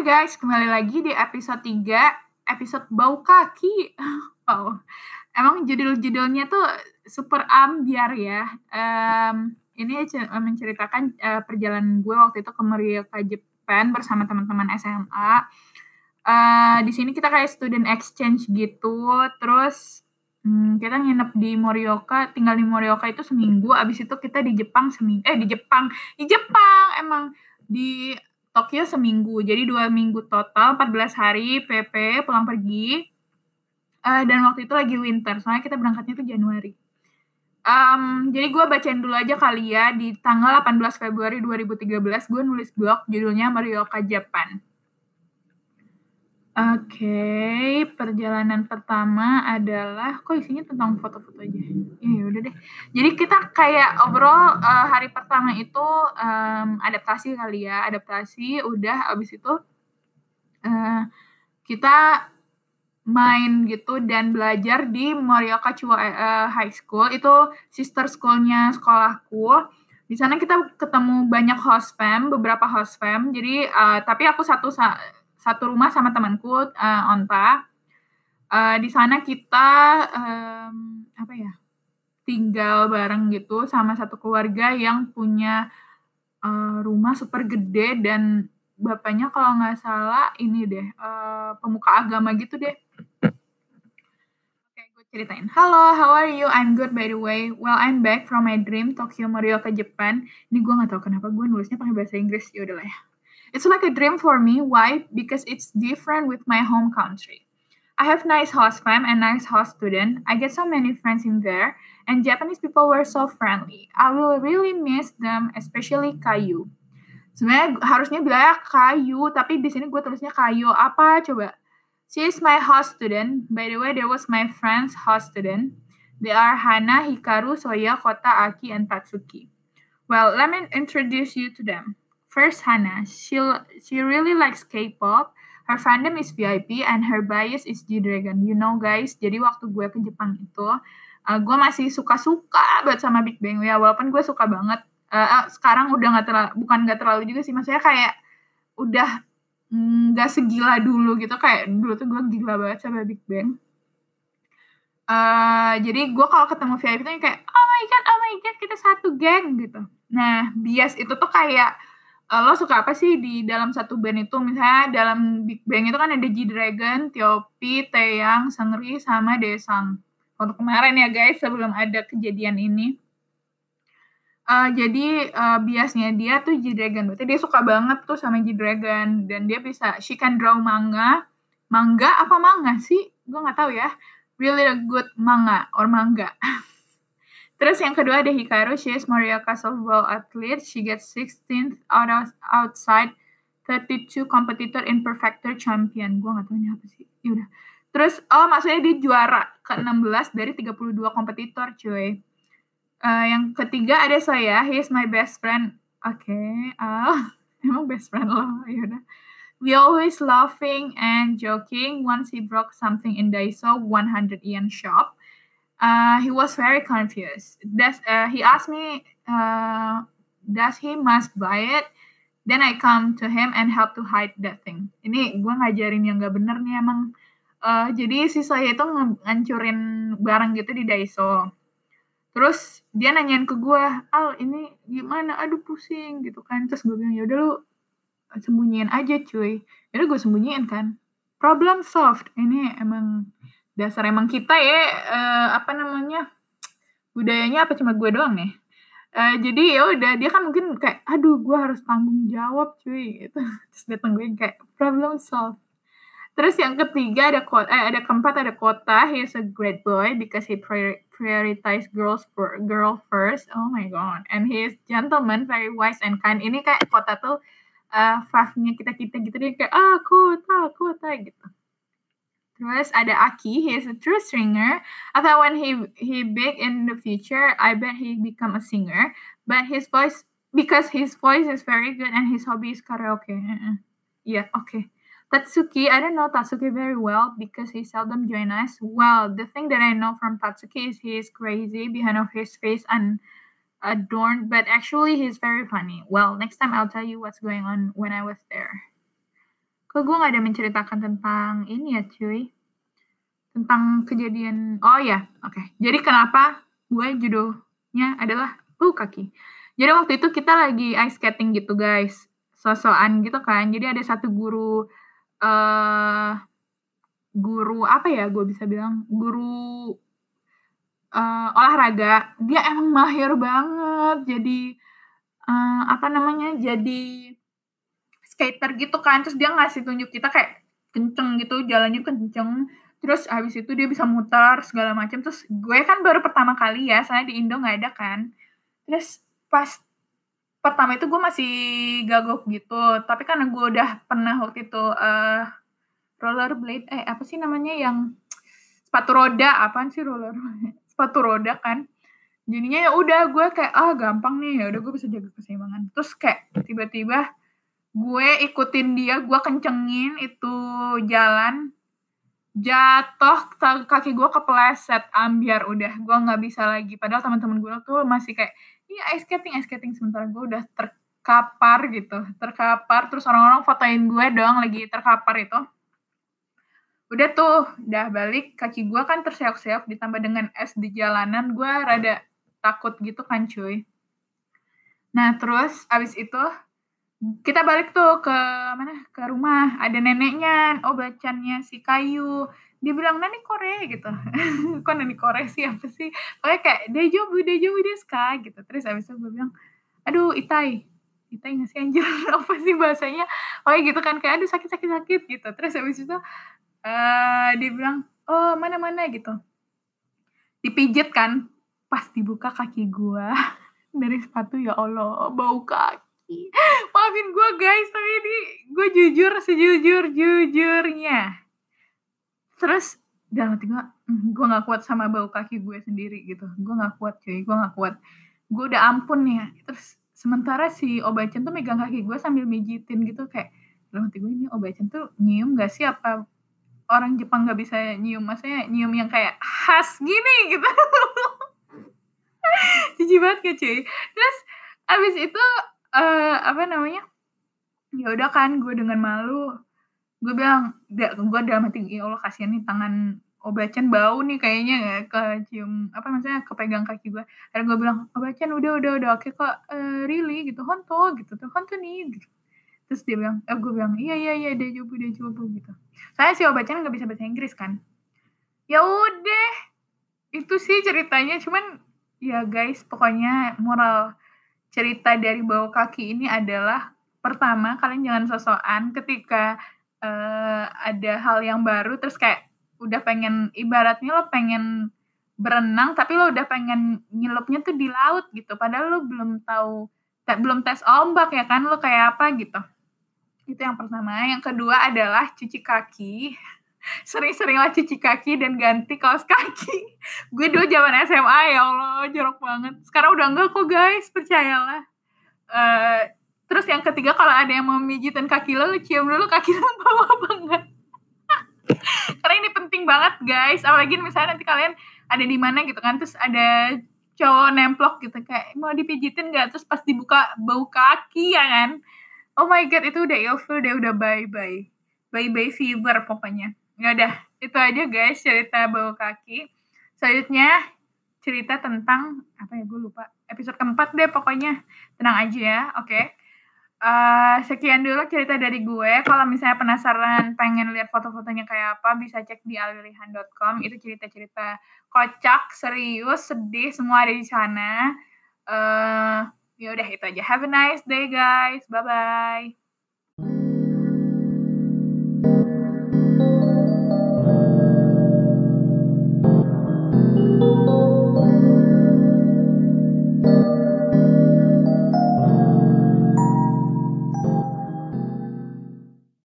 Guys, kembali lagi di episode 3, episode bau kaki. Oh, emang judul-judulnya tuh super ambiar ya. Um, ini menceritakan uh, perjalanan gue waktu itu ke Morioka, Jepang bersama teman-teman SMA. Uh, di sini kita kayak student exchange gitu, terus hmm, kita nginep di Morioka, tinggal di Morioka itu seminggu. Abis itu kita di Jepang seminggu, eh di Jepang, di Jepang emang di Tokyo seminggu. Jadi dua minggu total, 14 hari PP pulang pergi. Uh, dan waktu itu lagi winter, soalnya kita berangkatnya itu Januari. Um, jadi gue bacain dulu aja kali ya, di tanggal 18 Februari 2013 gue nulis blog judulnya Morioka Japan. Oke, perjalanan pertama adalah kok isinya tentang foto-foto aja. Iya, udah deh. Jadi kita kayak overall uh, hari pertama itu um, adaptasi kali ya, adaptasi udah abis itu uh, kita main gitu dan belajar di Morioka Chua uh, High School itu sister schoolnya sekolahku. Di sana kita ketemu banyak host fam, beberapa host fam. Jadi uh, tapi aku satu satu rumah sama temanku uh, Onta. Uh, di sana kita um, apa ya tinggal bareng gitu sama satu keluarga yang punya uh, rumah super gede dan bapaknya kalau nggak salah ini deh uh, pemuka agama gitu deh. Oke, gue ceritain. Halo, how are you? I'm good by the way. Well, I'm back from my dream Tokyo Morioka Japan. Ini gue nggak tahu kenapa gue nulisnya pakai bahasa Inggris. Ya udahlah ya. It's like a dream for me. Why? Because it's different with my home country. I have nice host fam and nice host student. I get so many friends in there, and Japanese people were so friendly. I will really miss them, especially Kayu. Sebenarnya harusnya bilangnya Kayu, tapi di sini gue tulisnya Kayu. Apa coba? She is my host student. By the way, there was my friend's host student. They are Hana, Hikaru, Soya, Kota, Aki, and Tatsuki. Well, let me introduce you to them. First, Hannah. She she really likes K-pop. Her fandom is VIP and her bias is G-Dragon. You know guys, jadi waktu gue ke Jepang itu, uh, gue masih suka-suka banget sama Big Bang ya. Walaupun gue suka banget. Uh, sekarang udah nggak terlalu, bukan nggak terlalu juga sih. Maksudnya kayak udah nggak mm, segila dulu gitu. Kayak dulu tuh gue gila banget sama Big Bang. Uh, jadi gue kalau ketemu VIP tuh kayak oh my god, oh my god, kita satu geng gitu. Nah, bias itu tuh kayak uh, lo suka apa sih di dalam satu band itu? Misalnya dalam Big Bang itu kan ada G-Dragon, Tiopi, Taeyang, Sengri, sama Desang. Untuk kemarin ya guys, sebelum ada kejadian ini. Uh, jadi uh, biasanya dia tuh G-Dragon. Berarti dia suka banget tuh sama G-Dragon. Dan dia bisa, she can draw manga. Manga apa manga sih? Gue gak tahu ya. Really a good manga or manga. Terus yang kedua ada Hikaru, she is Morioka softball athlete. She gets 16th out of, outside 32 competitor in perfector champion. Gue gak tahu ini apa sih. Yaudah. Terus, oh maksudnya dia juara ke-16 dari 32 kompetitor cuy. Uh, yang ketiga ada saya, he is my best friend. Oke, okay. uh, emang best friend lo, yaudah. We always laughing and joking. Once he broke something in Daiso 100 yen shop. Uh, he was very confused. Does uh, he asked me, uh, does he must buy it? Then I come to him and help to hide that thing. Ini gue ngajarin yang gak bener nih emang. Uh, jadi si saya itu ngancurin barang gitu di Daiso. Terus dia nanyain ke gue, Al ini gimana? Aduh pusing gitu kan. Terus gue bilang, yaudah lu sembunyiin aja cuy. Yaudah gue sembunyiin kan. Problem solved. Ini emang dasar emang kita ya uh, apa namanya budayanya apa cuma gue doang nih uh, jadi ya udah dia kan mungkin kayak aduh gue harus tanggung jawab cuy gitu. Terus dia tungguin kayak problem solve terus yang ketiga ada kota eh, ada keempat ada kota he is a great boy because he prior prioritize girls for girl first. Oh my god. And he is gentleman very wise and kind. Ini kayak kota tuh uh, fave-nya kita kita gitu. Dia kayak ah kota kota gitu Terus ada Aki, he is a true singer. I thought when he he big in the future, I bet he become a singer. But his voice, because his voice is very good and his hobby is karaoke. Yeah, okay. Tatsuki, I don't know Tatsuki very well because he seldom join us. Well, the thing that I know from Tatsuki is he is crazy behind of his face and adorned, but actually he's very funny. Well, next time I'll tell you what's going on when I was there. Kok gue nggak ada menceritakan tentang ini ya cuy? Tentang kejadian oh ya oke. Okay. jadi kenapa gue judulnya adalah uh kaki? Jadi waktu itu kita lagi ice skating gitu guys. Sosokan gitu kan. Jadi ada satu guru uh, guru apa ya gue bisa bilang? Guru uh, olahraga. Dia emang mahir banget. Jadi uh, apa namanya? Jadi skater gitu kan terus dia ngasih tunjuk kita kayak kenceng gitu jalannya kenceng terus habis itu dia bisa muter segala macam terus gue kan baru pertama kali ya saya di Indo nggak ada kan. Terus pas pertama itu gue masih gagok gitu tapi karena gue udah pernah waktu itu uh, rollerblade eh apa sih namanya yang sepatu roda apaan sih roller sepatu roda kan. Jadinya ya udah gue kayak ah gampang nih ya udah gue bisa jaga keseimbangan. Terus kayak tiba-tiba gue ikutin dia gue kencengin itu jalan. Jatuh kaki gue kepleset ambiar udah gue nggak bisa lagi. Padahal teman-teman gue tuh masih kayak iya ice skating ice skating. Sementara gue udah terkapar gitu terkapar. Terus orang-orang fotoin gue dong lagi terkapar itu. Udah tuh udah balik kaki gue kan terseok-seok ditambah dengan es di jalanan gue rada takut gitu kan cuy. Nah terus abis itu kita balik tuh ke mana? Ke rumah. Ada neneknya. Oh bacannya si kayu. Dia bilang nani kore? gitu. Kok nani kore sih? Apa sih? Pokoknya kayak dejo bu dejo bu deska gitu. Terus abis itu gue bilang aduh itai. Itai nggak anjir? Apa sih bahasanya? Oh gitu kan kayak aduh sakit sakit sakit gitu. Terus abis itu uh, dia bilang oh mana mana gitu. Dipijit kan pas dibuka kaki gue dari sepatu ya Allah bau kaki maafin gue guys tapi ini gue jujur sejujur jujurnya. Terus dalam hati gue mm, gue nggak kuat sama bau kaki gue sendiri gitu. Gue nggak kuat cuy gue nggak kuat. Gue udah ampun nih. Ya terus sementara si Obacan tuh megang kaki gue sambil mijitin gitu kayak dalam hati gue ini Obacan tuh nyium gak sih? Apa orang Jepang gak bisa nyium? Maksudnya nyium yang kayak khas gini gitu. Jijik banget ya cuy. Terus abis itu uh, apa namanya? Ya udah kan gue dengan malu. Gue bilang gue dalam hati ya Allah kasihan nih tangan obacan bau nih kayaknya ya ke cium apa maksudnya kepegang kaki gue dan gue bilang obacan udah udah udah oke kok uh, really? Gitu honto gitu tuh honto nih gitu. Terus dia bilang eh gue bilang iya iya iya dia coba dia coba gitu. Saya si obacan nggak bisa bahasa Inggris kan. Ya udah itu sih ceritanya. Cuman ya guys pokoknya moral cerita dari bau kaki ini adalah pertama kalian jangan sosokan ketika uh, ada hal yang baru terus kayak udah pengen ibaratnya lo pengen berenang tapi lo udah pengen nyelupnya tuh di laut gitu. Padahal lo belum tahu belum tes ombak ya kan? Lo kayak apa gitu? Itu yang pertama. Yang kedua adalah cuci kaki sering-seringlah cuci kaki dan ganti kaos kaki. Gue dulu zaman SMA ya Allah jorok banget. Sekarang udah enggak kok guys, percayalah. Uh, terus yang ketiga kalau ada yang mau mijitin kaki lo, lo cium dulu kaki lo bau apa enggak. Karena ini penting banget guys, apalagi misalnya nanti kalian ada di mana gitu kan, terus ada cowok nemplok gitu kayak mau dipijitin nggak terus pas dibuka bau kaki ya kan oh my god itu udah ilfil deh udah bye bye bye bye fever pokoknya ya udah itu aja guys cerita bau kaki. Selanjutnya cerita tentang apa ya gue lupa. Episode keempat deh pokoknya. Tenang aja ya oke. Okay. uh, eh, sekian dulu cerita dari gue. Kalau misalnya penasaran pengen lihat foto-fotonya kayak apa bisa cek di alilihan.com itu cerita-cerita kocak serius sedih semua ada di sana. Uh, ya udah itu aja. Have a nice day guys. Bye bye